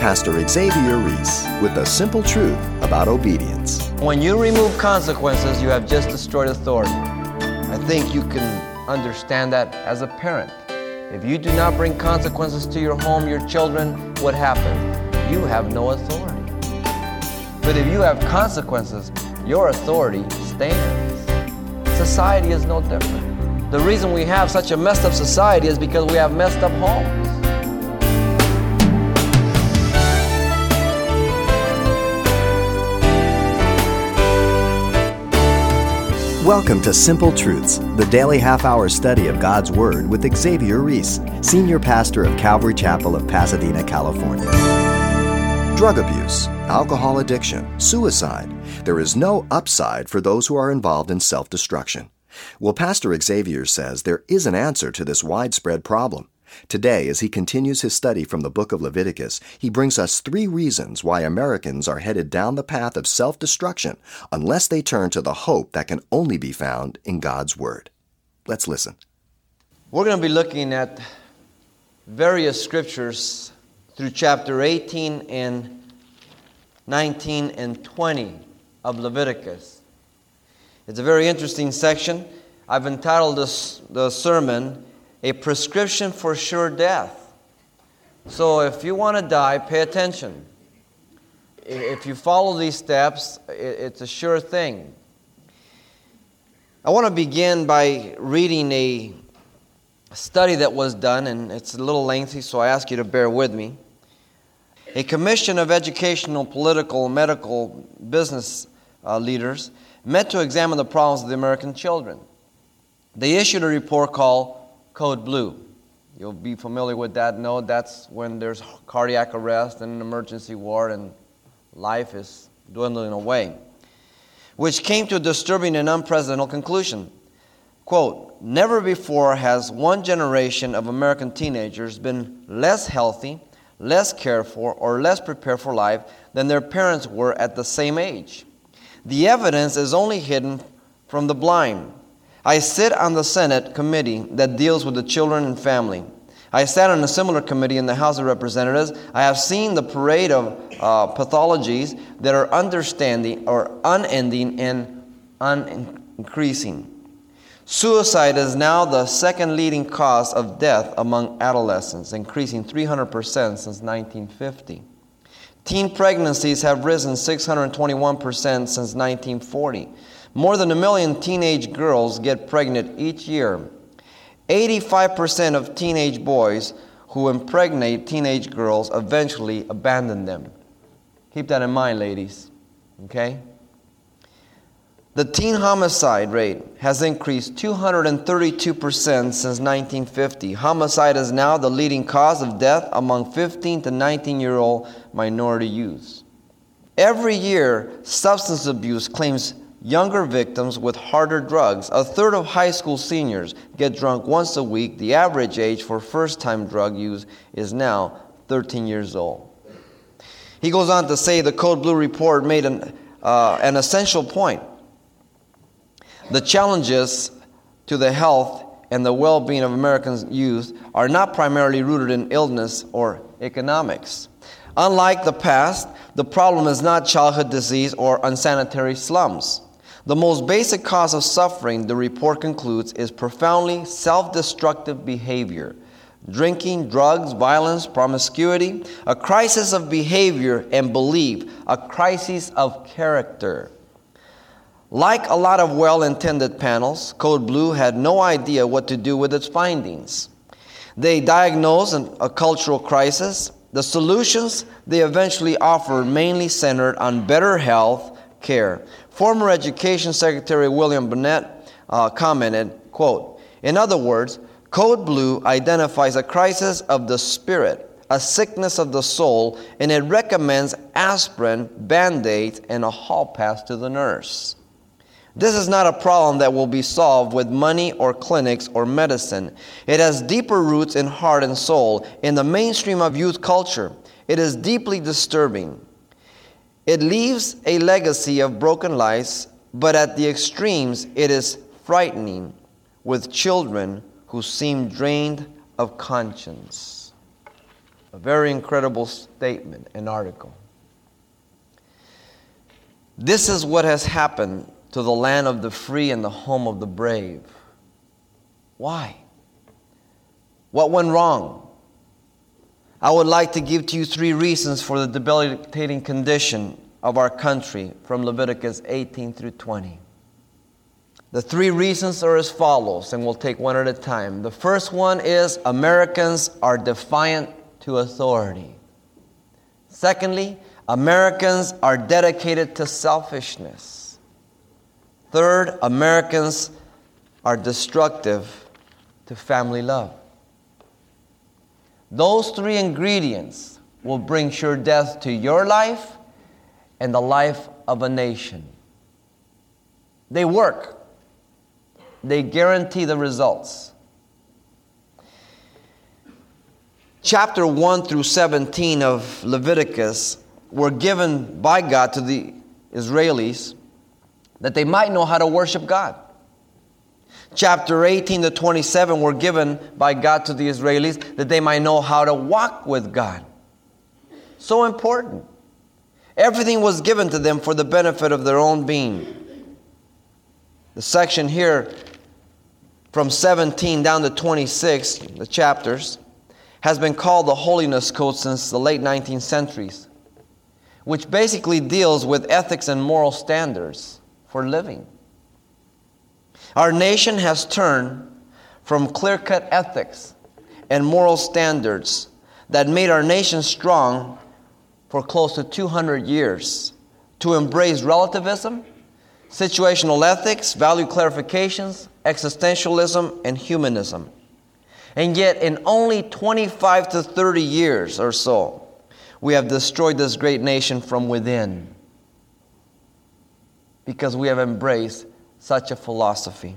Pastor Xavier Reese with the simple truth about obedience. When you remove consequences, you have just destroyed authority. I think you can understand that as a parent. If you do not bring consequences to your home, your children, what happens? You have no authority. But if you have consequences, your authority stands. Society is no different. The reason we have such a messed up society is because we have messed up homes. Welcome to Simple Truths, the daily half hour study of God's Word with Xavier Reese, Senior Pastor of Calvary Chapel of Pasadena, California. Drug abuse, alcohol addiction, suicide. There is no upside for those who are involved in self destruction. Well, Pastor Xavier says there is an answer to this widespread problem. Today, as he continues his study from the book of Leviticus, he brings us three reasons why Americans are headed down the path of self destruction unless they turn to the hope that can only be found in God's Word. Let's listen. We're going to be looking at various scriptures through chapter 18 and 19 and 20 of Leviticus. It's a very interesting section. I've entitled this the sermon a prescription for sure death. So if you want to die, pay attention. If you follow these steps, it's a sure thing. I want to begin by reading a study that was done, and it's a little lengthy, so I ask you to bear with me. A commission of educational, political, medical, business uh, leaders met to examine the problems of the American children. They issued a report called Code Blue. You'll be familiar with that. No, that's when there's cardiac arrest and an emergency ward and life is dwindling away. Which came to a disturbing and unprecedented conclusion. Quote, never before has one generation of American teenagers been less healthy, less cared for, or less prepared for life than their parents were at the same age. The evidence is only hidden from the blind. I sit on the Senate committee that deals with the children and family. I sat on a similar committee in the House of Representatives. I have seen the parade of uh, pathologies that are understanding or unending and unincreasing. Suicide is now the second leading cause of death among adolescents, increasing 300% since 1950. Teen pregnancies have risen 621% since 1940. More than a million teenage girls get pregnant each year. 85% of teenage boys who impregnate teenage girls eventually abandon them. Keep that in mind, ladies. Okay? The teen homicide rate has increased 232% since 1950. Homicide is now the leading cause of death among 15 to 19 year old minority youths. Every year, substance abuse claims younger victims with harder drugs. A third of high school seniors get drunk once a week. The average age for first time drug use is now 13 years old. He goes on to say the Code Blue report made an, uh, an essential point. The challenges to the health and the well being of American youth are not primarily rooted in illness or economics. Unlike the past, the problem is not childhood disease or unsanitary slums. The most basic cause of suffering, the report concludes, is profoundly self destructive behavior drinking, drugs, violence, promiscuity, a crisis of behavior and belief, a crisis of character. Like a lot of well intended panels, Code Blue had no idea what to do with its findings. They diagnosed a cultural crisis. The solutions they eventually offered mainly centered on better health care, Former Education Secretary William Bennett uh, commented, quote, In other words, Code Blue identifies a crisis of the spirit, a sickness of the soul, and it recommends aspirin, band-aids, and a hall pass to the nurse. This is not a problem that will be solved with money or clinics or medicine. It has deeper roots in heart and soul, in the mainstream of youth culture. It is deeply disturbing. It leaves a legacy of broken lives, but at the extremes, it is frightening with children who seem drained of conscience. A very incredible statement and article. This is what has happened to the land of the free and the home of the brave. Why? What went wrong? I would like to give to you three reasons for the debilitating condition of our country from Leviticus 18 through 20. The three reasons are as follows, and we'll take one at a time. The first one is Americans are defiant to authority. Secondly, Americans are dedicated to selfishness. Third, Americans are destructive to family love. Those three ingredients will bring sure death to your life and the life of a nation. They work, they guarantee the results. Chapter 1 through 17 of Leviticus were given by God to the Israelis that they might know how to worship God. Chapter 18 to 27 were given by God to the Israelis that they might know how to walk with God. So important. Everything was given to them for the benefit of their own being. The section here, from 17 down to 26, the chapters, has been called the Holiness Code since the late 19th centuries, which basically deals with ethics and moral standards for living. Our nation has turned from clear cut ethics and moral standards that made our nation strong for close to 200 years to embrace relativism, situational ethics, value clarifications, existentialism, and humanism. And yet, in only 25 to 30 years or so, we have destroyed this great nation from within because we have embraced such a philosophy.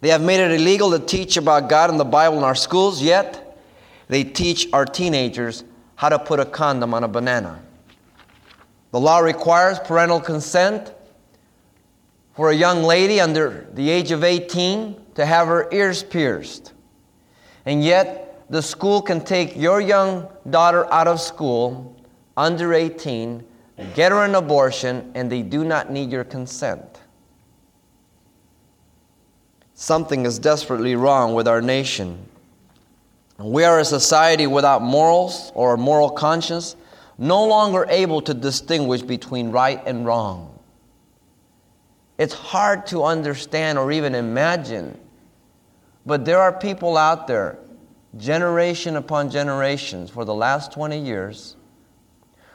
They have made it illegal to teach about God and the Bible in our schools, yet they teach our teenagers how to put a condom on a banana. The law requires parental consent for a young lady under the age of 18 to have her ears pierced. And yet, the school can take your young daughter out of school under 18, get her an abortion, and they do not need your consent. Something is desperately wrong with our nation. We are a society without morals or a moral conscience, no longer able to distinguish between right and wrong. It's hard to understand or even imagine, but there are people out there, generation upon generations, for the last 20 years,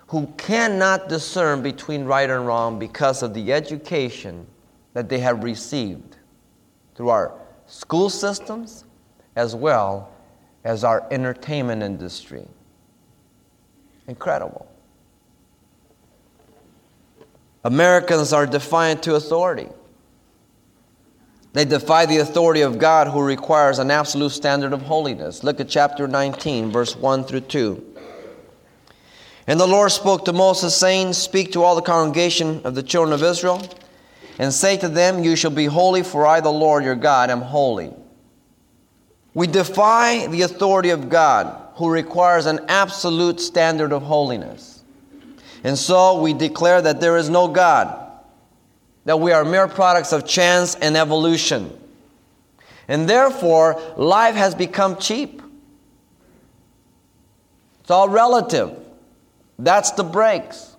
who cannot discern between right and wrong because of the education that they have received through our school systems as well as our entertainment industry. Incredible. Americans are defiant to authority. They defy the authority of God who requires an absolute standard of holiness. Look at chapter 19, verse 1 through 2. And the Lord spoke to Moses, saying, Speak to all the congregation of the children of Israel and say to them, You shall be holy, for I, the Lord your God, am holy. We defy the authority of God, who requires an absolute standard of holiness. And so we declare that there is no God, that we are mere products of chance and evolution. And therefore, life has become cheap. It's all relative. That's the breaks.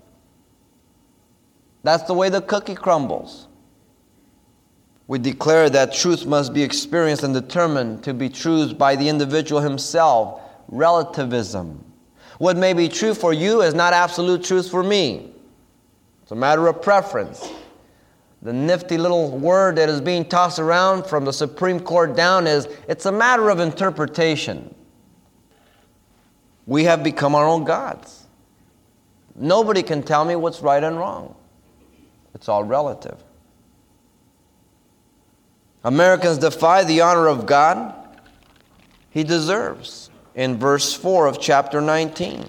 That's the way the cookie crumbles. We declare that truth must be experienced and determined to be truth by the individual himself. Relativism. What may be true for you is not absolute truth for me. It's a matter of preference. The nifty little word that is being tossed around from the Supreme Court down is it's a matter of interpretation. We have become our own gods. Nobody can tell me what's right and wrong. It's all relative. Americans defy the honor of God he deserves in verse 4 of chapter 19.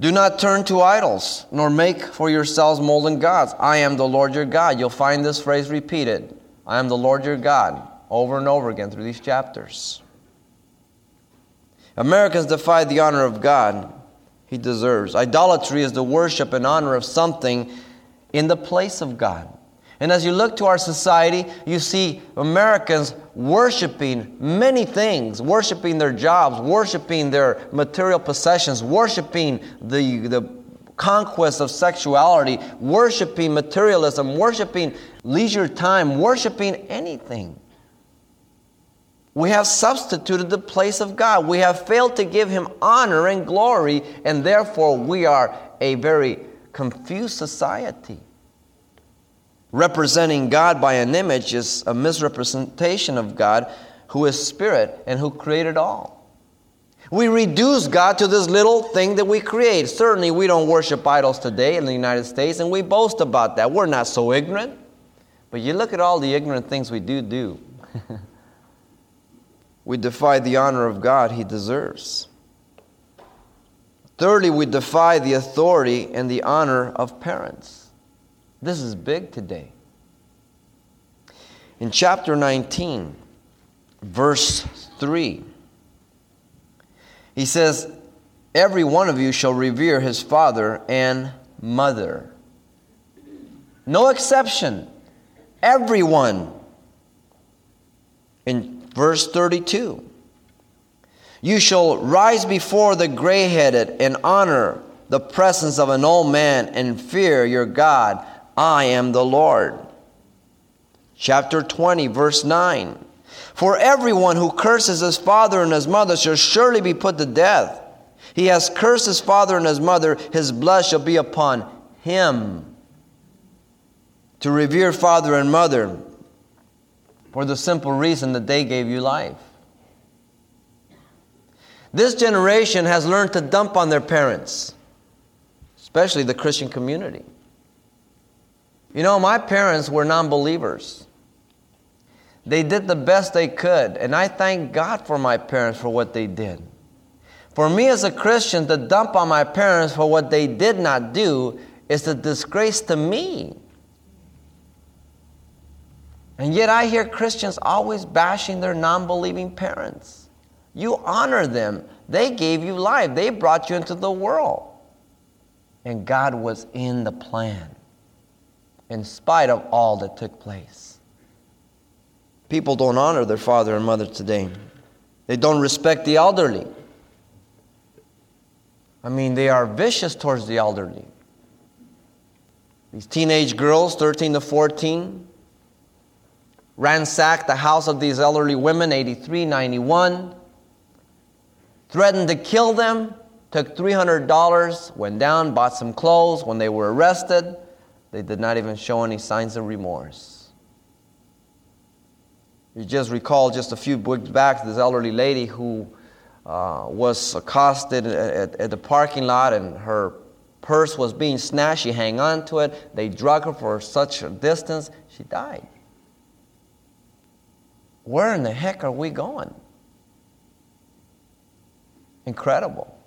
Do not turn to idols, nor make for yourselves molten gods. I am the Lord your God. You'll find this phrase repeated I am the Lord your God over and over again through these chapters. Americans defy the honor of God he deserves. Idolatry is the worship and honor of something in the place of God. And as you look to our society, you see Americans worshiping many things, worshiping their jobs, worshiping their material possessions, worshiping the, the conquest of sexuality, worshiping materialism, worshiping leisure time, worshiping anything. We have substituted the place of God. We have failed to give Him honor and glory, and therefore we are a very confused society. Representing God by an image is a misrepresentation of God who is spirit and who created all. We reduce God to this little thing that we create. Certainly, we don't worship idols today in the United States, and we boast about that. We're not so ignorant. But you look at all the ignorant things we do do. we defy the honor of God he deserves. Thirdly, we defy the authority and the honor of parents. This is big today. In chapter 19, verse 3, he says, Every one of you shall revere his father and mother. No exception. Everyone. In verse 32, you shall rise before the gray headed and honor the presence of an old man and fear your God. I am the Lord. Chapter 20, verse 9. For everyone who curses his father and his mother shall surely be put to death. He has cursed his father and his mother, his blood shall be upon him. To revere father and mother for the simple reason that they gave you life. This generation has learned to dump on their parents, especially the Christian community. You know, my parents were non believers. They did the best they could, and I thank God for my parents for what they did. For me as a Christian to dump on my parents for what they did not do is a disgrace to me. And yet I hear Christians always bashing their non believing parents. You honor them, they gave you life, they brought you into the world. And God was in the plan in spite of all that took place. People don't honor their father and mother today. They don't respect the elderly. I mean, they are vicious towards the elderly. These teenage girls, 13 to 14, ransacked the house of these elderly women, 83, 91, threatened to kill them, took $300, went down, bought some clothes. When they were arrested, they did not even show any signs of remorse. You just recall just a few weeks back this elderly lady who uh, was accosted at, at, the parking lot and her purse was being snatched. She hung on to it. They drug her for such a distance. She died. Where in the heck are we going? Incredible.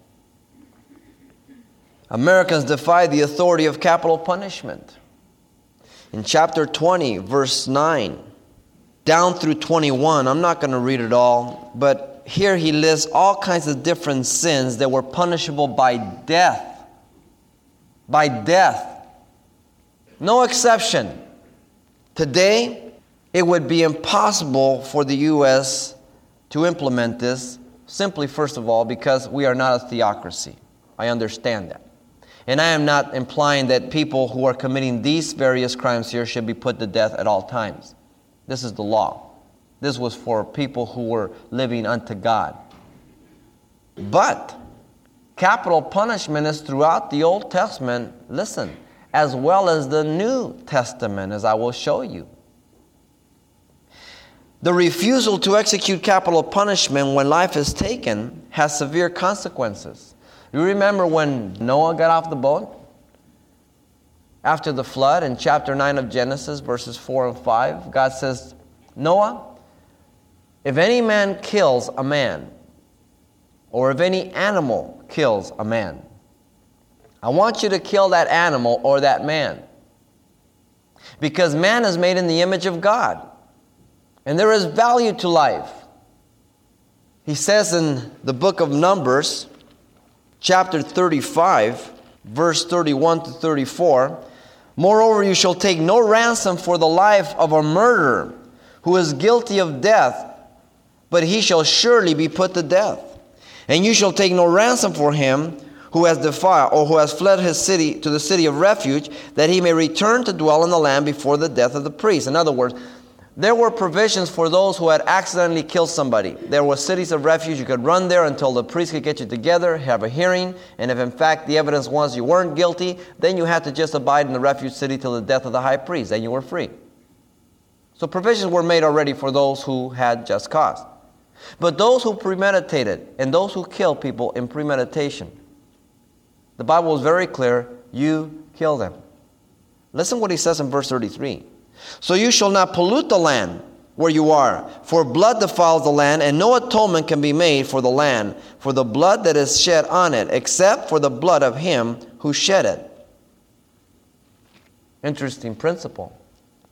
Americans defy the authority of capital punishment. In chapter 20, verse 9, down through 21, I'm not going to read it all, but here he lists all kinds of different sins that were punishable by death. By death. No exception. Today, it would be impossible for the U.S. to implement this, simply, first of all, because we are not a theocracy. I understand that. And I am not implying that people who are committing these various crimes here should be put to death at all times. This is the law. This was for people who were living unto God. But capital punishment is throughout the Old Testament, listen, as well as the New Testament, as I will show you. The refusal to execute capital punishment when life is taken has severe consequences. You remember when Noah got off the boat? After the flood in chapter 9 of Genesis, verses 4 and 5, God says, Noah, if any man kills a man, or if any animal kills a man, I want you to kill that animal or that man. Because man is made in the image of God, and there is value to life. He says in the book of Numbers, chapter 35, verse 31 to 34 Moreover, you shall take no ransom for the life of a murderer who is guilty of death, but he shall surely be put to death. And you shall take no ransom for him who has defiled or who has fled his city to the city of refuge, that he may return to dwell in the land before the death of the priest. In other words, there were provisions for those who had accidentally killed somebody. There were cities of refuge. You could run there until the priest could get you together, have a hearing, and if in fact the evidence was you weren't guilty, then you had to just abide in the refuge city till the death of the high priest. Then you were free. So provisions were made already for those who had just cause. But those who premeditated and those who kill people in premeditation, the Bible is very clear you kill them. Listen what he says in verse 33. So you shall not pollute the land where you are, for blood defiles the land, and no atonement can be made for the land for the blood that is shed on it, except for the blood of him who shed it. Interesting principle.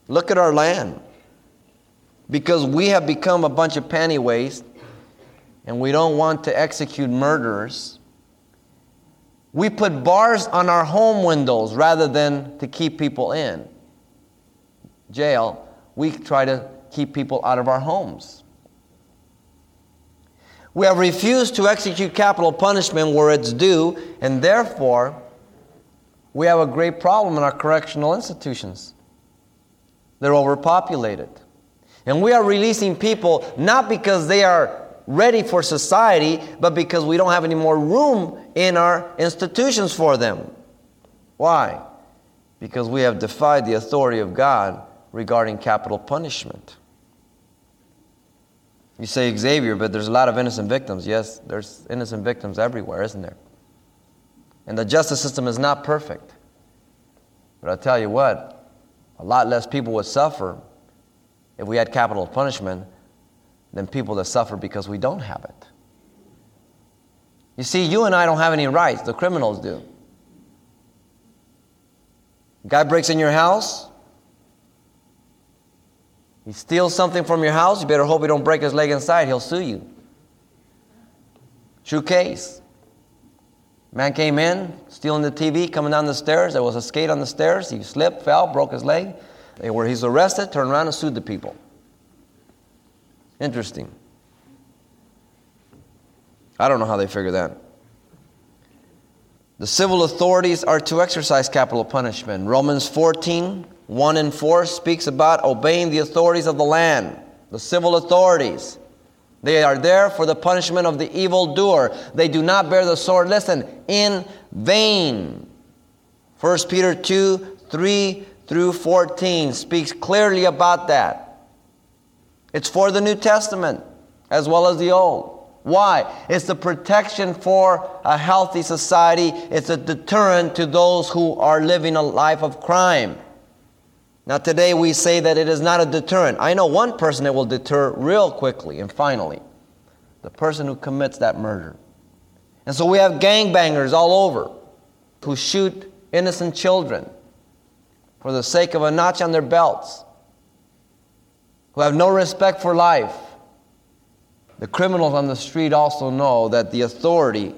Look at our land. Because we have become a bunch of panty waste and we don't want to execute murderers, we put bars on our home windows rather than to keep people in jail, we try to keep people out of our homes. We have refused to execute capital punishment where it's due, and therefore, we have a great problem in our correctional institutions. They're overpopulated. And we are releasing people not because they are ready for society, but because we don't have any more room in our institutions for them. Why? Because we have defied the authority of God regarding capital punishment. You say Xavier, but there's a lot of innocent victims. Yes, there's innocent victims everywhere, isn't there? And the justice system is not perfect. But I'll tell you what, a lot less people would suffer if we had capital punishment than people that suffer because we don't have it. You see, you and I don't have any rights, the criminals do. Guy breaks in your house, he steals something from your house, you better hope he don't break his leg inside. He'll sue you. True case. Man came in, stealing the TV, coming down the stairs. There was a skate on the stairs. He slipped, fell, broke his leg. They were, he's arrested, turned around and sued the people. Interesting. I don't know how they figure that. The civil authorities are to exercise capital punishment. Romans 14, 1 and 4 speaks about obeying the authorities of the land, the civil authorities. They are there for the punishment of the evildoer. They do not bear the sword, listen, in vain. 1 Peter 2 3 through 14 speaks clearly about that. It's for the New Testament as well as the Old. Why? It's the protection for a healthy society, it's a deterrent to those who are living a life of crime. Now, today we say that it is not a deterrent. I know one person that will deter real quickly and finally the person who commits that murder. And so we have gangbangers all over who shoot innocent children for the sake of a notch on their belts, who have no respect for life. The criminals on the street also know that the authority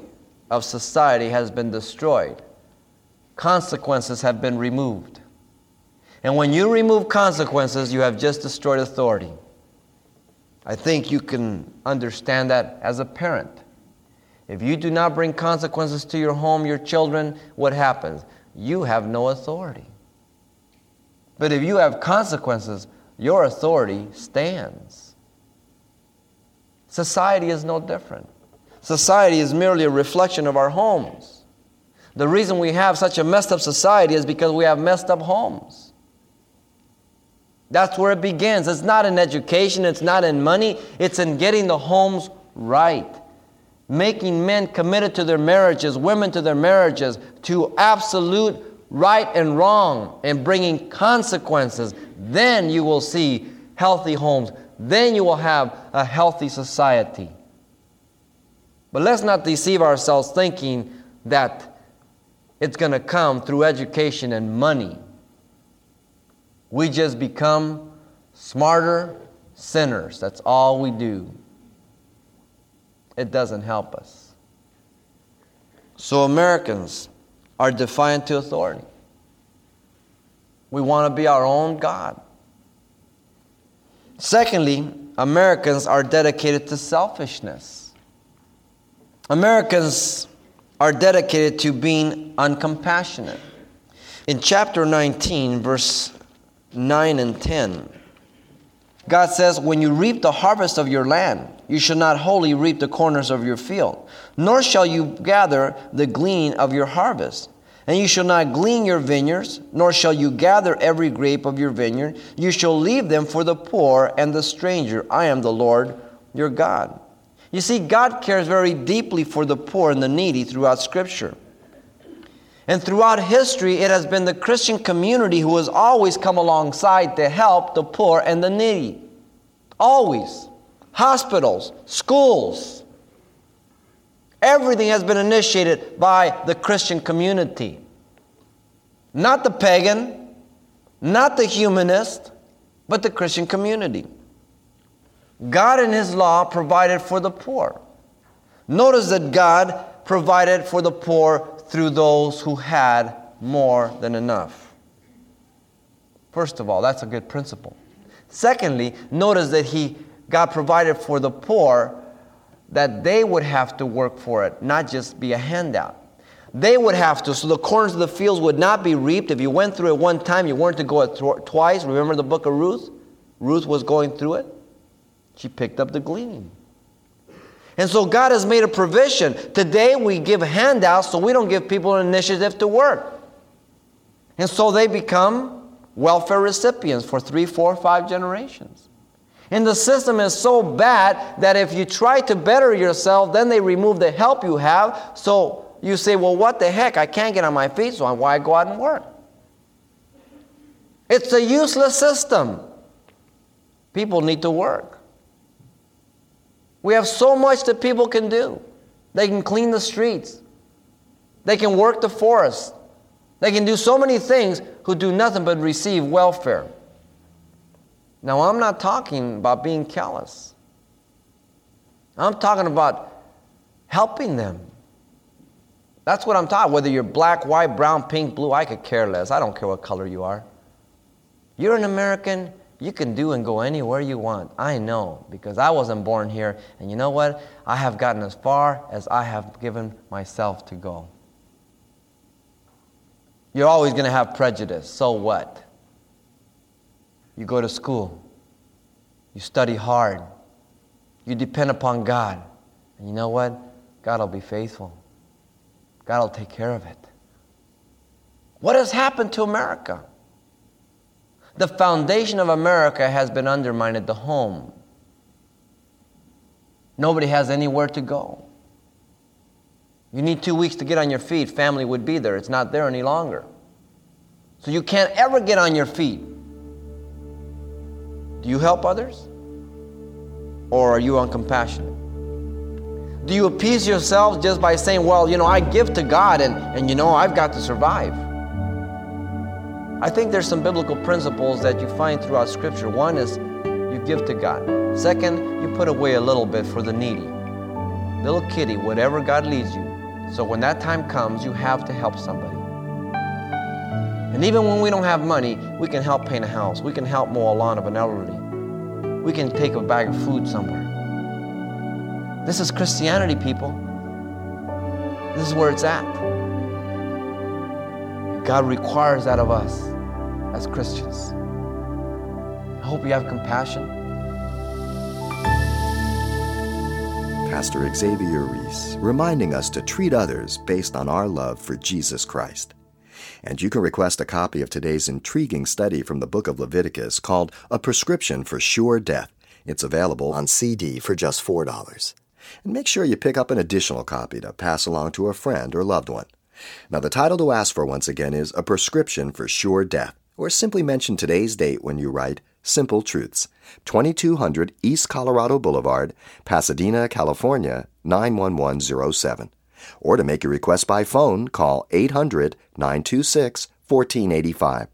of society has been destroyed, consequences have been removed. And when you remove consequences, you have just destroyed authority. I think you can understand that as a parent. If you do not bring consequences to your home, your children, what happens? You have no authority. But if you have consequences, your authority stands. Society is no different. Society is merely a reflection of our homes. The reason we have such a messed up society is because we have messed up homes. That's where it begins. It's not in education, it's not in money, it's in getting the homes right. Making men committed to their marriages, women to their marriages, to absolute right and wrong, and bringing consequences. Then you will see healthy homes. Then you will have a healthy society. But let's not deceive ourselves thinking that it's going to come through education and money. We just become smarter sinners. That's all we do. it doesn't help us. So Americans are defiant to authority. We want to be our own God. Secondly, Americans are dedicated to selfishness. Americans are dedicated to being uncompassionate. In chapter 19, verse 9 and 10, God says, When you reap the harvest of your land, you shall not wholly reap the corners of your field, nor shall you gather the glean of your harvest. And you shall not glean your vineyards, nor shall you gather every grape of your vineyard. You shall leave them for the poor and the stranger. I am the Lord your God. You see, God cares very deeply for the poor and the needy throughout Scripture. And throughout history, it has been the Christian community who has always come alongside to help the poor and the needy. Always. Hospitals, schools. Everything has been initiated by the Christian community. Not the pagan, not the humanist, but the Christian community. God in His law provided for the poor. Notice that God provided for the poor through those who had more than enough. First of all, that's a good principle. Secondly, notice that he God provided for the poor that they would have to work for it, not just be a handout. They would have to, so the corners of the fields would not be reaped. If you went through it one time, you weren't to go it th- twice. Remember the book of Ruth? Ruth was going through it. She picked up the gleaning. And so God has made a provision. Today we give handouts so we don't give people an initiative to work. And so they become welfare recipients for three, four, five generations. And the system is so bad that if you try to better yourself, then they remove the help you have. So you say, well, what the heck? I can't get on my feet, so why go out and work? It's a useless system. People need to work. We have so much that people can do. They can clean the streets, they can work the forest, they can do so many things who do nothing but receive welfare. Now, I'm not talking about being callous. I'm talking about helping them. That's what I'm talking. Whether you're black, white, brown, pink, blue, I could care less. I don't care what color you are. You're an American, you can do and go anywhere you want. I know because I wasn't born here. And you know what? I have gotten as far as I have given myself to go. You're always going to have prejudice. So what? You go to school, you study hard, you depend upon God. And you know what? God will be faithful, God will take care of it. What has happened to America? The foundation of America has been undermined at the home. Nobody has anywhere to go. You need two weeks to get on your feet. Family would be there. It's not there any longer. So you can't ever get on your feet. Do you help others? Or are you uncompassionate? Do you appease yourself just by saying, well, you know, I give to God and, and you know, I've got to survive? I think there's some biblical principles that you find throughout Scripture. One is you give to God. Second, you put away a little bit for the needy. Little kitty, whatever God leads you. So when that time comes, you have to help somebody. And even when we don't have money, we can help paint a house. We can help mow a lawn of an elderly. We can take a bag of food somewhere. This is Christianity, people. This is where it's at. God requires that of us as Christians. I hope you have compassion. Pastor Xavier Reese, reminding us to treat others based on our love for Jesus Christ. And you can request a copy of today's intriguing study from the book of Leviticus called A Prescription for Sure Death. It's available on CD for just $4. And make sure you pick up an additional copy to pass along to a friend or loved one. Now, the title to ask for once again is A Prescription for Sure Death, or simply mention today's date when you write Simple Truths, 2200 East Colorado Boulevard, Pasadena, California, 91107. Or to make your request by phone, call 800 926 1485.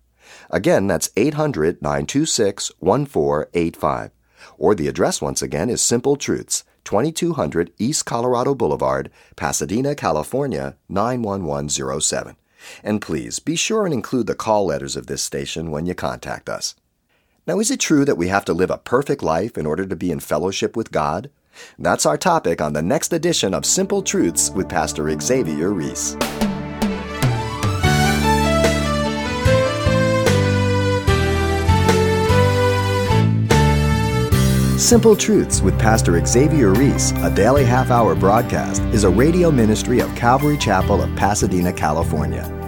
Again, that's 800 926 1485. Or the address once again is Simple Truths, 2200 East Colorado Boulevard, Pasadena, California 91107. And please be sure and include the call letters of this station when you contact us. Now, is it true that we have to live a perfect life in order to be in fellowship with God? That's our topic on the next edition of Simple Truths with Pastor Xavier Reese. Simple Truths with Pastor Xavier Reese, a daily half hour broadcast, is a radio ministry of Calvary Chapel of Pasadena, California.